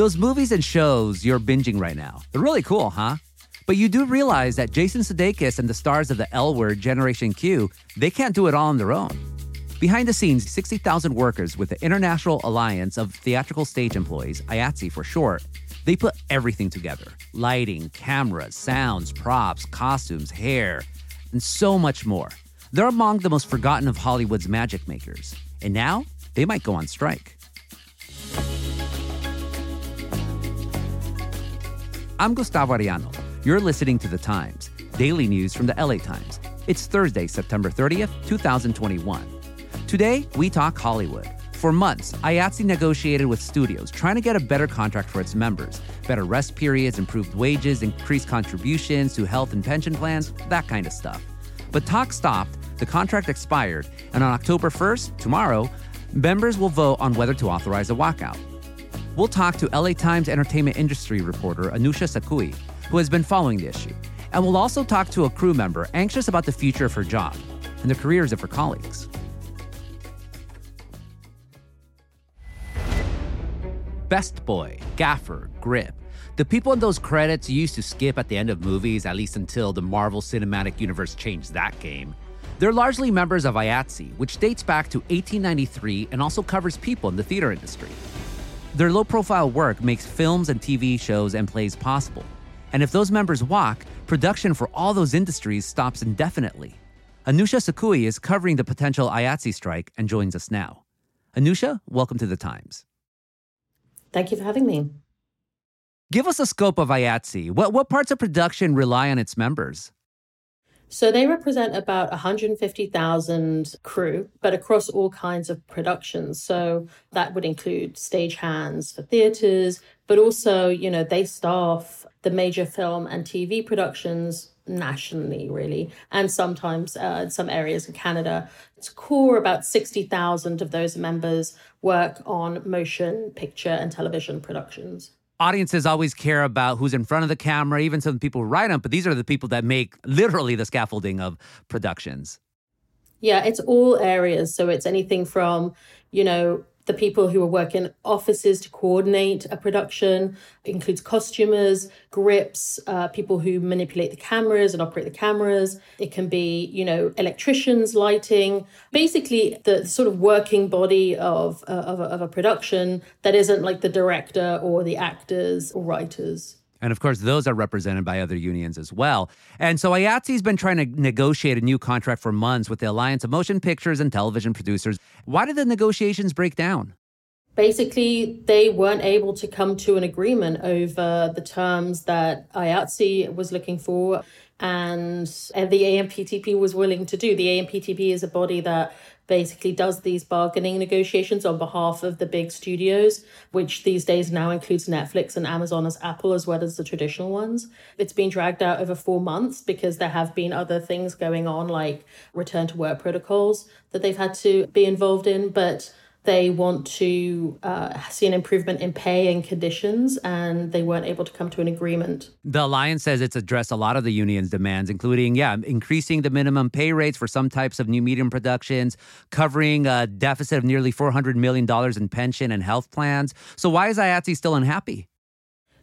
Those movies and shows you're binging right now, they're really cool, huh? But you do realize that Jason Sudeikis and the stars of the L Word Generation Q, they can't do it all on their own. Behind the scenes, 60,000 workers with the International Alliance of Theatrical Stage Employees, IATSE for short, they put everything together lighting, cameras, sounds, props, costumes, hair, and so much more. They're among the most forgotten of Hollywood's magic makers. And now, they might go on strike. I'm Gustavo Arellano. You're listening to The Times, daily news from the LA Times. It's Thursday, September 30th, 2021. Today, we talk Hollywood. For months, IATSE negotiated with studios, trying to get a better contract for its members. Better rest periods, improved wages, increased contributions to health and pension plans, that kind of stuff. But talk stopped, the contract expired, and on October 1st, tomorrow, members will vote on whether to authorize a walkout. We'll talk to LA Times entertainment industry reporter Anousha Sakoui, who has been following the issue. And we'll also talk to a crew member anxious about the future of her job and the careers of her colleagues. Best Boy, Gaffer, Grip. The people in those credits you used to skip at the end of movies, at least until the Marvel Cinematic Universe changed that game. They're largely members of IATSE, which dates back to 1893 and also covers people in the theater industry. Their low profile work makes films and TV shows and plays possible. And if those members walk, production for all those industries stops indefinitely. Anousha Sakoui is covering the potential IATSE strike and joins us now. Anousha, welcome to the Times. Thank you for having me. Give us a scope of IATSE. What, what parts of production rely on its members? So they represent about 150,000 crew, but across all kinds of productions. So that would include stagehands for theaters, but also, you know, they staff the major film and TV productions nationally, really, and sometimes uh, in some areas in Canada. It's core about 60,000 of those members work on motion, picture, and television productions audiences always care about who's in front of the camera, even some people write them, but these are the people that make literally the scaffolding of productions. Yeah, it's all areas. So it's anything from, you know, the people who are working offices to coordinate a production it includes costumers grips uh, people who manipulate the cameras and operate the cameras. It can be you know electricians lighting. Basically the sort of working body of, uh, of, a, of a production that isn't like the director or the actors or writers and of course, those are represented by other unions as well. And so IATSE's been trying to negotiate a new contract for months with the Alliance of Motion Pictures and Television Producers. Why did the negotiations break down? Basically, they weren't able to come to an agreement over the terms that IATSE was looking for and uh, the AMPTP was willing to do. The AMPTP is a body that basically does these bargaining negotiations on behalf of the big studios, which these days now includes Netflix and Amazon as Apple, as well as the traditional ones. It's been dragged out over four months because there have been other things going on, like return to work protocols that they've had to be involved in. But they want to uh, see an improvement in pay and conditions, and they weren't able to come to an agreement. The alliance says it's addressed a lot of the union's demands, including, yeah, increasing the minimum pay rates for some types of new medium productions, covering a deficit of nearly $400 million in pension and health plans. So, why is IATSE still unhappy?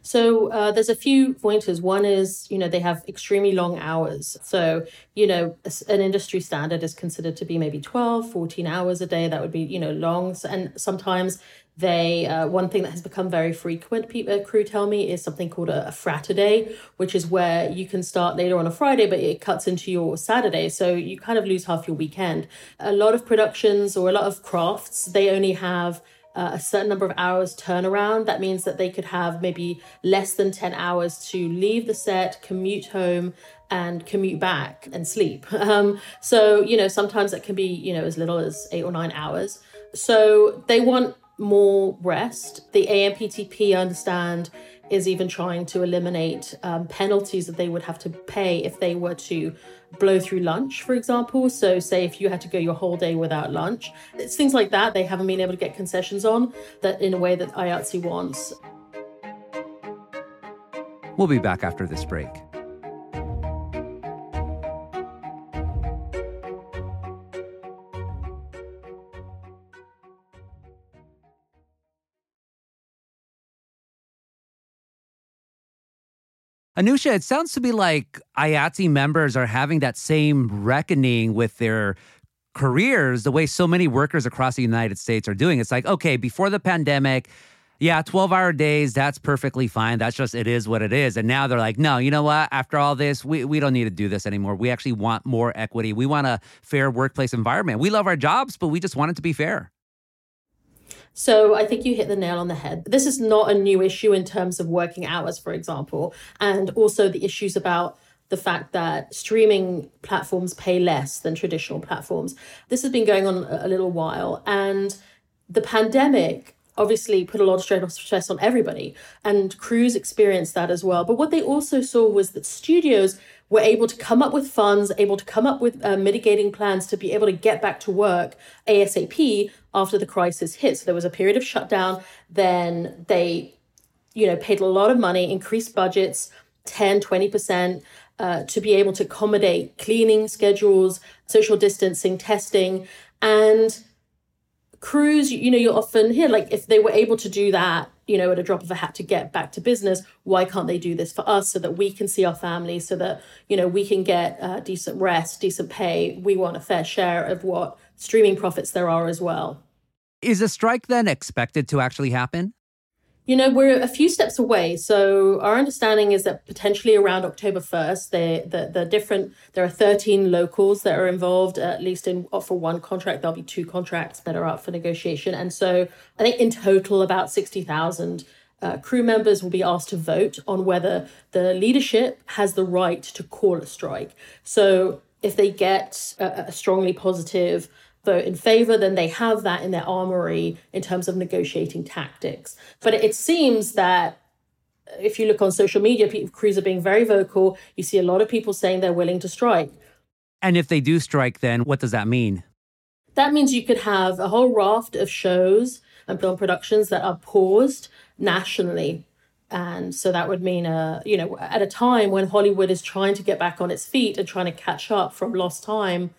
So uh, there's a few pointers. One is, you know, they have extremely long hours. So, you know, an industry standard is considered to be maybe 12, 14 hours a day. That would be, you know, long. And sometimes they, uh, one thing that has become very frequent, people, uh, crew tell me, is something called a, a Fraturday, which is where you can start later on a Friday, but it cuts into your Saturday. So you kind of lose half your weekend. A lot of productions or a lot of crafts, they only have uh, a certain number of hours turnaround. That means that they could have maybe less than 10 hours to leave the set, commute home, and commute back and sleep. Um, so, you know, sometimes that can be, you know, as little as eight or nine hours. So they want more rest. The AMPTP, understand, is even trying to eliminate um, penalties that they would have to pay if they were to blow through lunch, for example. So, say if you had to go your whole day without lunch, it's things like that they haven't been able to get concessions on that in a way that IATSE wants. We'll be back after this break. Anousha, it sounds to me like IATSE members are having that same reckoning with their careers the way so many workers across the United States are doing. It's like, okay, before the pandemic, yeah, 12 hour days, that's perfectly fine. That's just, it is what it is. And now they're like, no, you know what? After all this, we, we don't need to do this anymore. We actually want more equity. We want a fair workplace environment. We love our jobs, but we just want it to be fair. So I think you hit the nail on the head. This is not a new issue in terms of working hours, for example, and also the issues about the fact that streaming platforms pay less than traditional platforms. This has been going on a little while, and the pandemic obviously put a lot of stress on everybody, and crews experienced that as well. But what they also saw was that studios were able to come up with funds, able to come up with uh, mitigating plans to be able to get back to work ASAP after the crisis hit. So there was a period of shutdown. Then they, you know, paid a lot of money, increased budgets, 10, 20%. Uh, to be able to accommodate cleaning schedules, social distancing, testing, and crews. You know, you're often hear like if they were able to do that you know, at a drop of a hat to get back to business. Why can't they do this for us so that we can see our families, so that, you know, we can get uh, decent rest, decent pay? We want a fair share of what streaming profits there are as well. Is a strike then expected to actually happen? You know, we're a few steps away. So our understanding is that potentially around October 1st, they, the, the different, there are 13 locals that are involved, at least in for one contract. There'll be two contracts that are up for negotiation. And so I think in total, about 60,000 uh, crew members will be asked to vote on whether the leadership has the right to call a strike. So if they get a, a strongly positive vote in favor, then they have that in their armory in terms of negotiating tactics. But it seems that if you look on social media, people, crews are being very vocal. You see a lot of people saying they're willing to strike. And if they do strike, then what does that mean? That means you could have a whole raft of shows and film productions that are paused nationally. And so that would mean, uh, you know, at a time when Hollywood is trying to get back on its feet and trying to catch up from lost time,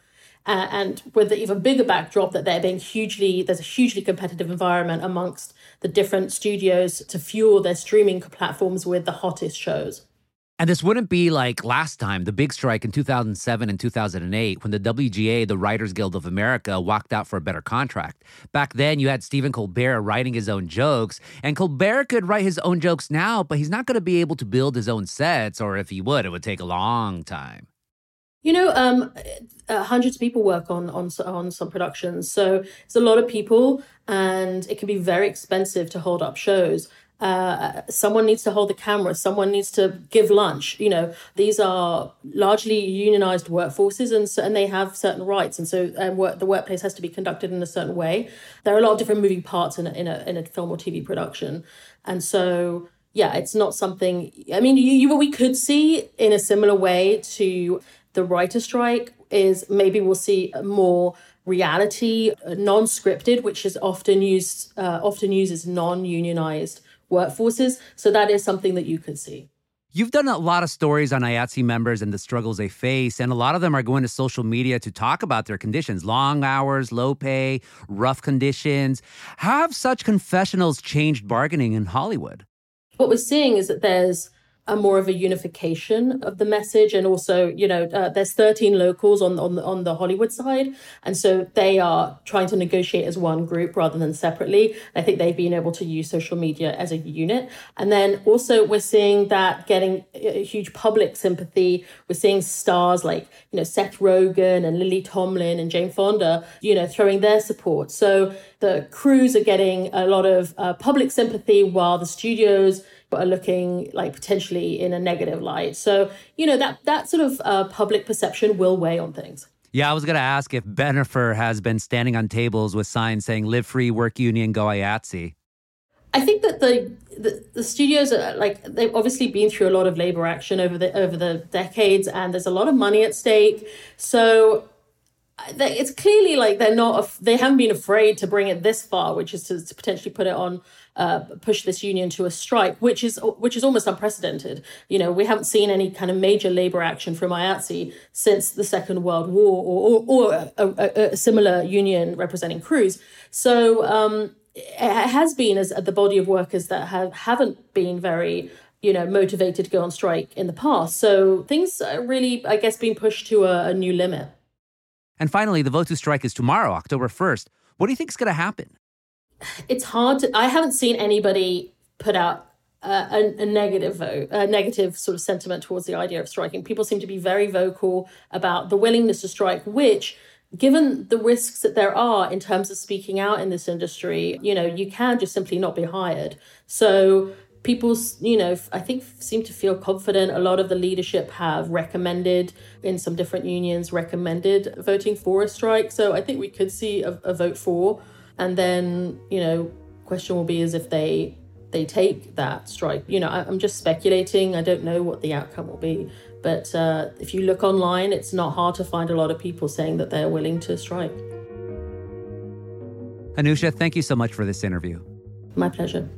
uh, and with the even bigger backdrop that they're being hugely there's a hugely competitive environment amongst the different studios to fuel their streaming platforms with the hottest shows. And this wouldn't be like last time, the big strike in 2007 and 2008, when the WGA, the Writers Guild of America, walked out for a better contract. Back then, you had Stephen Colbert writing his own jokes, and Colbert could write his own jokes now, but he's not going to be able to build his own sets, or if he would, it would take a long time. You know, um, uh, hundreds of people work on on on some productions, so it's a lot of people, and it can be very expensive to hold up shows. Uh, someone needs to hold the camera. Someone needs to give lunch. You know, these are largely unionized workforces, and so, and they have certain rights, and so and work, the workplace has to be conducted in a certain way. There are a lot of different moving parts in a, in a in a film or TV production, and so yeah, it's not something. I mean, you, you what we could see in a similar way to the writer strike is maybe we'll see more reality, uh, non-scripted, which is often used uh, often uses non-unionized workforces. So that is something that you could see. You've done a lot of stories on IATSE members and the struggles they face, and a lot of them are going to social media to talk about their conditions long hours, low pay, rough conditions. How have such confessionals changed bargaining in Hollywood? What we're seeing is that there's a more of a unification of the message. And also you know uh, there's 13 locals on on on the Hollywood side. And so they are trying to negotiate as one group rather than separately. I think they've been able to use social media as a unit. And then also we're seeing that getting a huge public sympathy. We're seeing stars like you know Seth Rogen and Lily Tomlin and Jane Fonda you know throwing their support. So the crews are getting a lot of uh, public sympathy while the studios but are looking like potentially in a negative light. So, you know, that that sort of uh, public perception will weigh on things. Yeah, I was going to ask if Bennifer has been standing on tables with signs saying "Live Free, Work Union, Go IATSE." I think that the, the, the studios are like they've obviously been through a lot of labor action over the over the decades, and there's a lot of money at stake. So it's clearly like they're not they haven't been afraid to bring it this far, which is to, to potentially put it on uh, push this union to a strike, which is which is almost unprecedented. You know, we haven't seen any kind of major labor action from IATSE since the Second World War, or or, or a, a, a, similar union representing crews. So um, it has been as the body of workers that have haven't been very you know, motivated to go on strike in the past. So things are really, I guess, being pushed to a, a new limit. And finally, the vote to strike is tomorrow, October 1st. What do you think is going to happen? It's hard to, I haven't seen anybody put out a, a, negative vote, a negative sort of sentiment towards the idea of striking. People seem to be very vocal about the willingness to strike, which given the risks that there are in terms of speaking out in this industry, you know, you can just simply not be hired. So people, you know, I think seem to feel confident. A lot of the leadership have recommended, in some different unions, recommended voting for a strike. So I think we could see a, a vote for. And then, you know, question will be is if they they take that strike. You know, I, am just speculating. I don't know what the outcome will be. But uh, if you look online, it's not hard to find a lot of people saying that they're willing to strike. Anousha, thank you so much for this interview. My pleasure.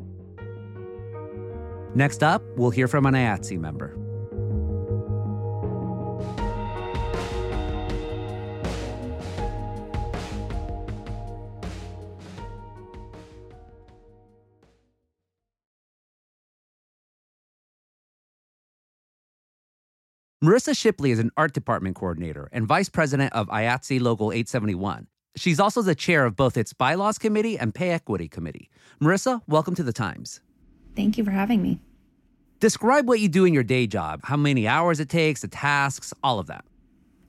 Next up, we'll hear from an IATSE member. Marissa Shipley is an art department coordinator and vice president of IATSE Local 871. She's also the chair of both its bylaws committee and pay equity committee. Marissa, welcome to the Times. Thank you for having me. Describe what you do in your day job, how many hours it takes, the tasks, all of that.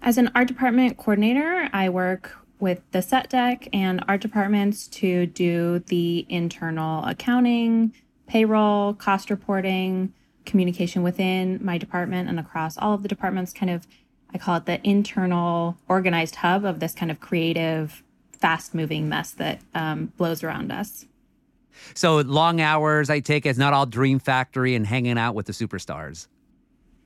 As an art department coordinator, I work with the set dec and art departments to do the internal accounting, payroll, cost reporting, communication within my department and across all of the departments, kind of, I call it the internal organized hub of this kind of creative, fast moving mess that um, blows around us. So long hours, I take it, it's not all Dream Factory and hanging out with the superstars.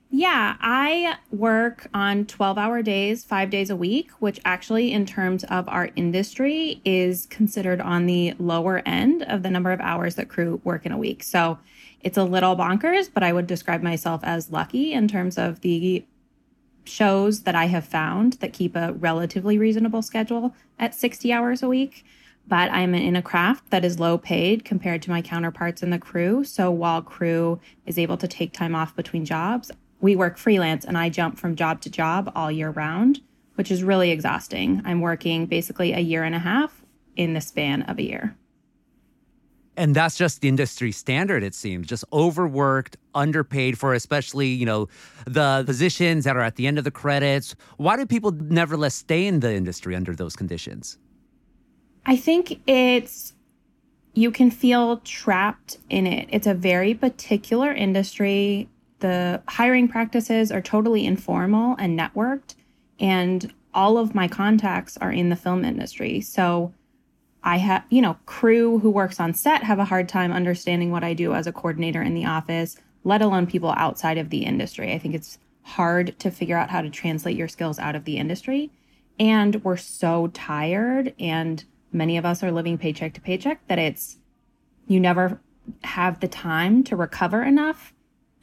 Yeah, I work on 12 hour days, five days a week, which actually, in terms of our industry, is considered on the lower end of the number of hours that crew work in a week. So it's a little bonkers, but I would describe myself as lucky in terms of the shows that I have found that keep a relatively reasonable schedule at 60 hours a week. But I'm in a craft that is low paid compared to my counterparts in the crew. So while crew is able to take time off between jobs, we work freelance and I jump from job to job all year round, which is really exhausting. I'm working basically a year and a half in the span of a year. And that's just the industry standard, it seems. Just overworked, underpaid for especially, you know, the positions that are at the end of the credits. Why do people nevertheless stay in the industry under those conditions? I think it's you can feel trapped in it. It's a very particular industry. The hiring practices are totally informal and networked, and all of my contacts are in the film industry. So I have, you know, crew who works on set have a hard time understanding what I do as a coordinator in the office, let alone people outside of the industry. I think it's hard to figure out how to translate your skills out of the industry. And we're so tired, and many of us are living paycheck to paycheck that it's you never have the time to recover enough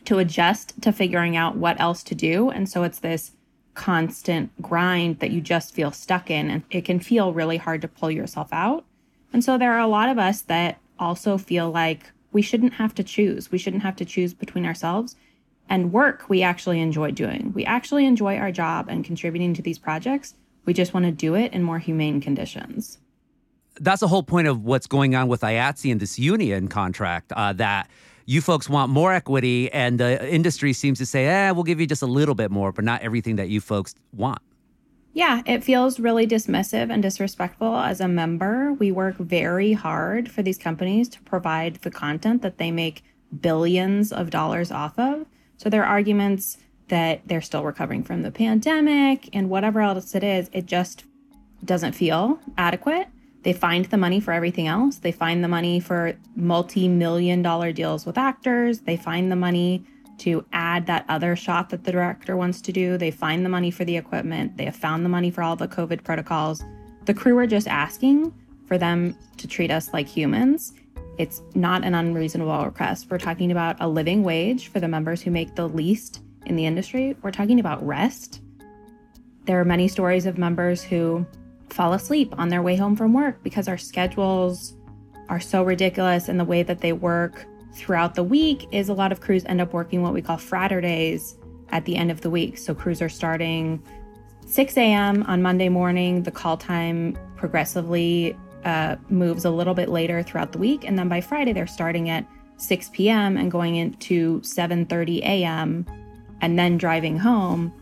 to adjust to figuring out what else to do. And so it's this constant grind that you just feel stuck in, and it can feel really hard to pull yourself out. And so there are a lot of us that also feel like we shouldn't have to choose. We shouldn't have to choose between ourselves and work we actually enjoy doing. We actually enjoy our job and contributing to these projects. We just want to do it in more humane conditions. That's the whole point of what's going on with IATSE and this union contract uh, that you folks want more equity and the industry seems to say, eh, we'll give you just a little bit more, but not everything that you folks want. Yeah, it feels really dismissive and disrespectful as a member. We work very hard for these companies to provide the content that they make billions of dollars off of. So their arguments that they're still recovering from the pandemic and whatever else it is, it just doesn't feel adequate. They find the money for everything else. They find the money for multi million dollar deals with actors. They find the money to add that other shot that the director wants to do. They find the money for the equipment. They have found the money for all the COVID protocols. The crew are just asking for them to treat us like humans. It's not an unreasonable request. We're talking about a living wage for the members who make the least in the industry. We're talking about rest. There are many stories of members who fall asleep on their way home from work because our schedules are so ridiculous and the way that they work throughout the week is a lot of crews end up working what we call Fraturdays at the end of the week. So crews are starting 6 a.m. on Monday morning. The call time progressively uh, moves a little bit later throughout the week, and then by Friday they're starting at 6 p.m. and going into 7:30 a.m. and then driving home,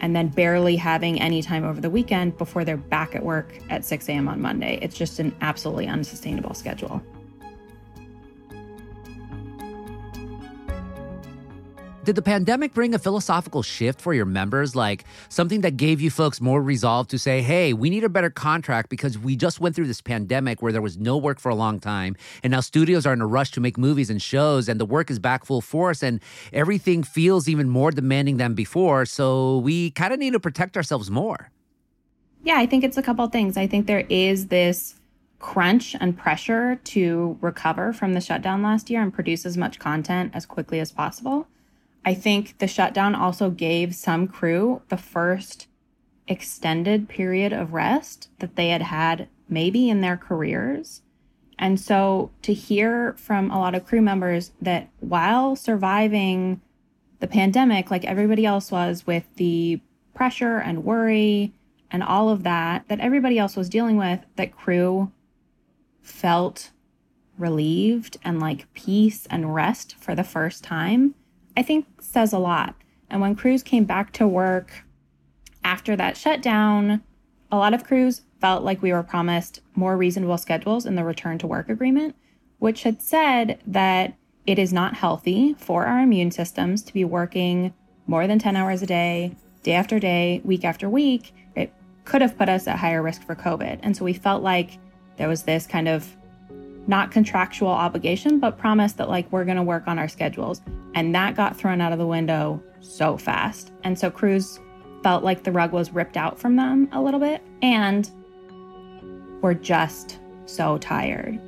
and then barely having any time over the weekend before they're back at work at 6 a.m. on Monday. It's just an absolutely unsustainable schedule. Did the pandemic bring a philosophical shift for your members? Like something that gave you folks more resolve to say, hey, we need a better contract because we just went through this pandemic where there was no work for a long time. And now studios are in a rush to make movies and shows, and the work is back full force, and everything feels even more demanding than before. So we kind of need to protect ourselves more. Yeah, I think it's a couple things. I think there is this crunch and pressure to recover from the shutdown last year and produce as much content as quickly as possible. I think the shutdown also gave some crew the first extended period of rest that they had had maybe in their careers. And so to hear from a lot of crew members that while surviving the pandemic, like everybody else was with the pressure and worry and all of that, that everybody else was dealing with, that crew felt relieved and like peace and rest for the first time I think says a lot. And when crews came back to work after that shutdown, a lot of crews felt like we were promised more reasonable schedules in the return to work agreement, which had said that it is not healthy for our immune systems to be working more than 10 hours a day, day after day, week after week. It could have put us at higher risk for COVID. And so we felt like there was this kind of not contractual obligation, but promise that like we're going to work on our schedules. And that got thrown out of the window so fast. And so crews felt like the rug was ripped out from them a little bit and were just so tired.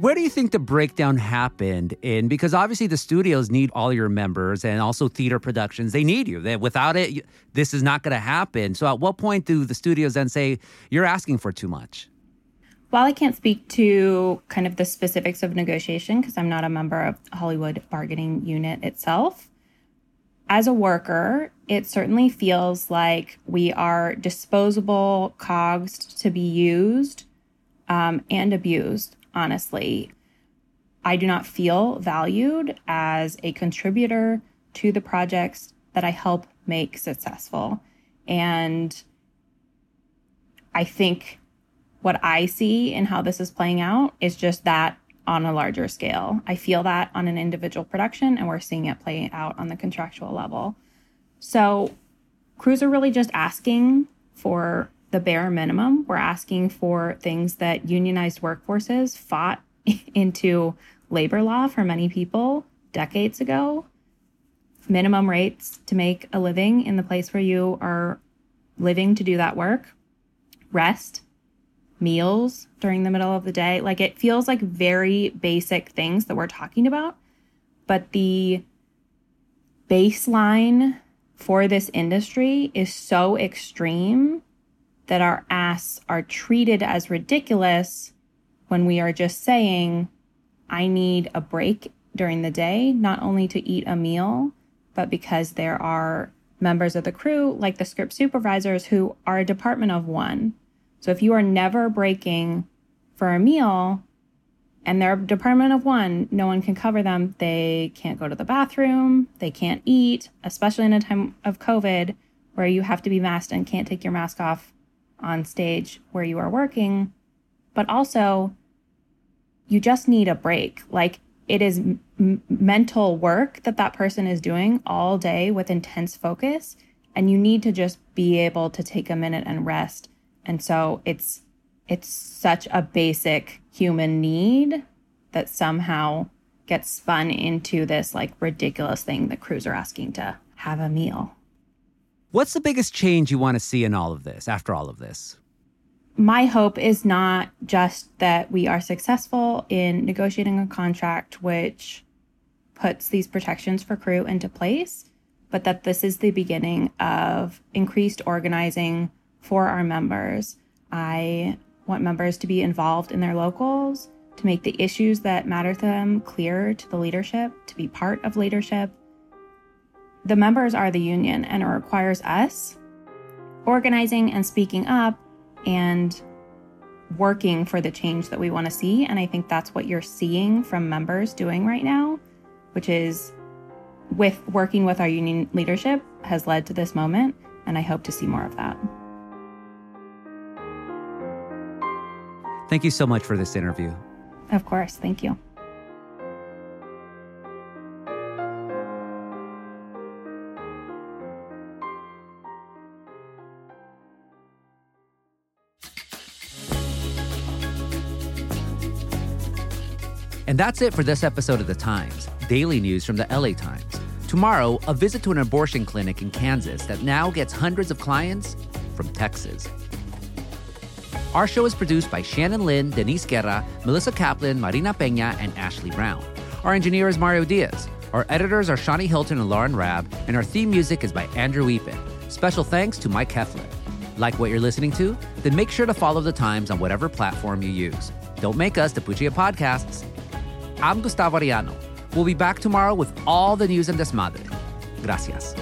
where do you think the breakdown happened in? Because obviously the studios need all your members and also theater productions. They need you. They, without it this is not going to happen. So at what point do the studios then say you're asking for too much while i can't speak to kind of the specifics of negotiation because i'm not a member of hollywood bargaining unit itself as a worker it certainly feels like we are disposable cogs to be used um, and abused honestly. I do not feel valued as a contributor to the projects that I help make successful. And I think what I see and how this is playing out is just that on a larger scale. I feel that on an individual production, and we're seeing it play out on the contractual level. So, crews are really just asking for the bare minimum. We're asking for things that unionized workforces fought into labor law for many people decades ago. Minimum rates to make a living in the place where you are living to do that work, rest, meals during the middle of the day. Like it feels like very basic things that we're talking about. But the baseline for this industry is so extreme that our asks are treated as ridiculous when we are just saying, I need a break during the day, not only to eat a meal, but because there are members of the crew, like the script supervisors, who are a department of one. So if you are never breaking for a meal and they're a department of one, no one can cover them. They can't go to the bathroom, they can't eat, especially in a time of COVID where you have to be masked and can't take your mask off on stage where you are working, but also you just need a break. Like it is m- mental work that that person is doing all day with intense focus, and you need to just be able to take a minute and rest. And so it's it's such a basic human need that somehow gets spun into this like ridiculous thing that crews are asking to have a meal. What's the biggest change you want to see in all of this after all of this? My hope is not just that we are successful in negotiating a contract which puts these protections for crew into place, but that this is the beginning of increased organizing for our members. I want members to be involved in their locals, to make the issues that matter to them clear to the leadership, to be part of leadership. The members are the union, and it requires us organizing and speaking up and working for the change that we want to see. And I think that's what you're seeing from members doing right now, which is with working with our union leadership has led to this moment. And I hope to see more of that. Thank you so much for this interview. Of course. Thank you. And that's it for this episode of The Times, daily news from the LA Times. Tomorrow, a visit to an abortion clinic in Kansas that now gets hundreds of clients from Texas. Our show is produced by Shannon Lin, Denise Guerra, Melissa Kaplan, Marina Peña, and Ashley Brown. Our engineer is Mario Diaz. Our editors are Shani Hilton and Lauren Raab, and our theme music is by Andrew Eapen. Special thanks to Mike Heffler. Like what you're listening to? Then make sure to follow The Times on whatever platform you use. Don't make us the Puccia Podcasts. I'm Gustavo Arellano. We'll be back tomorrow with all the news and desmadre. Gracias.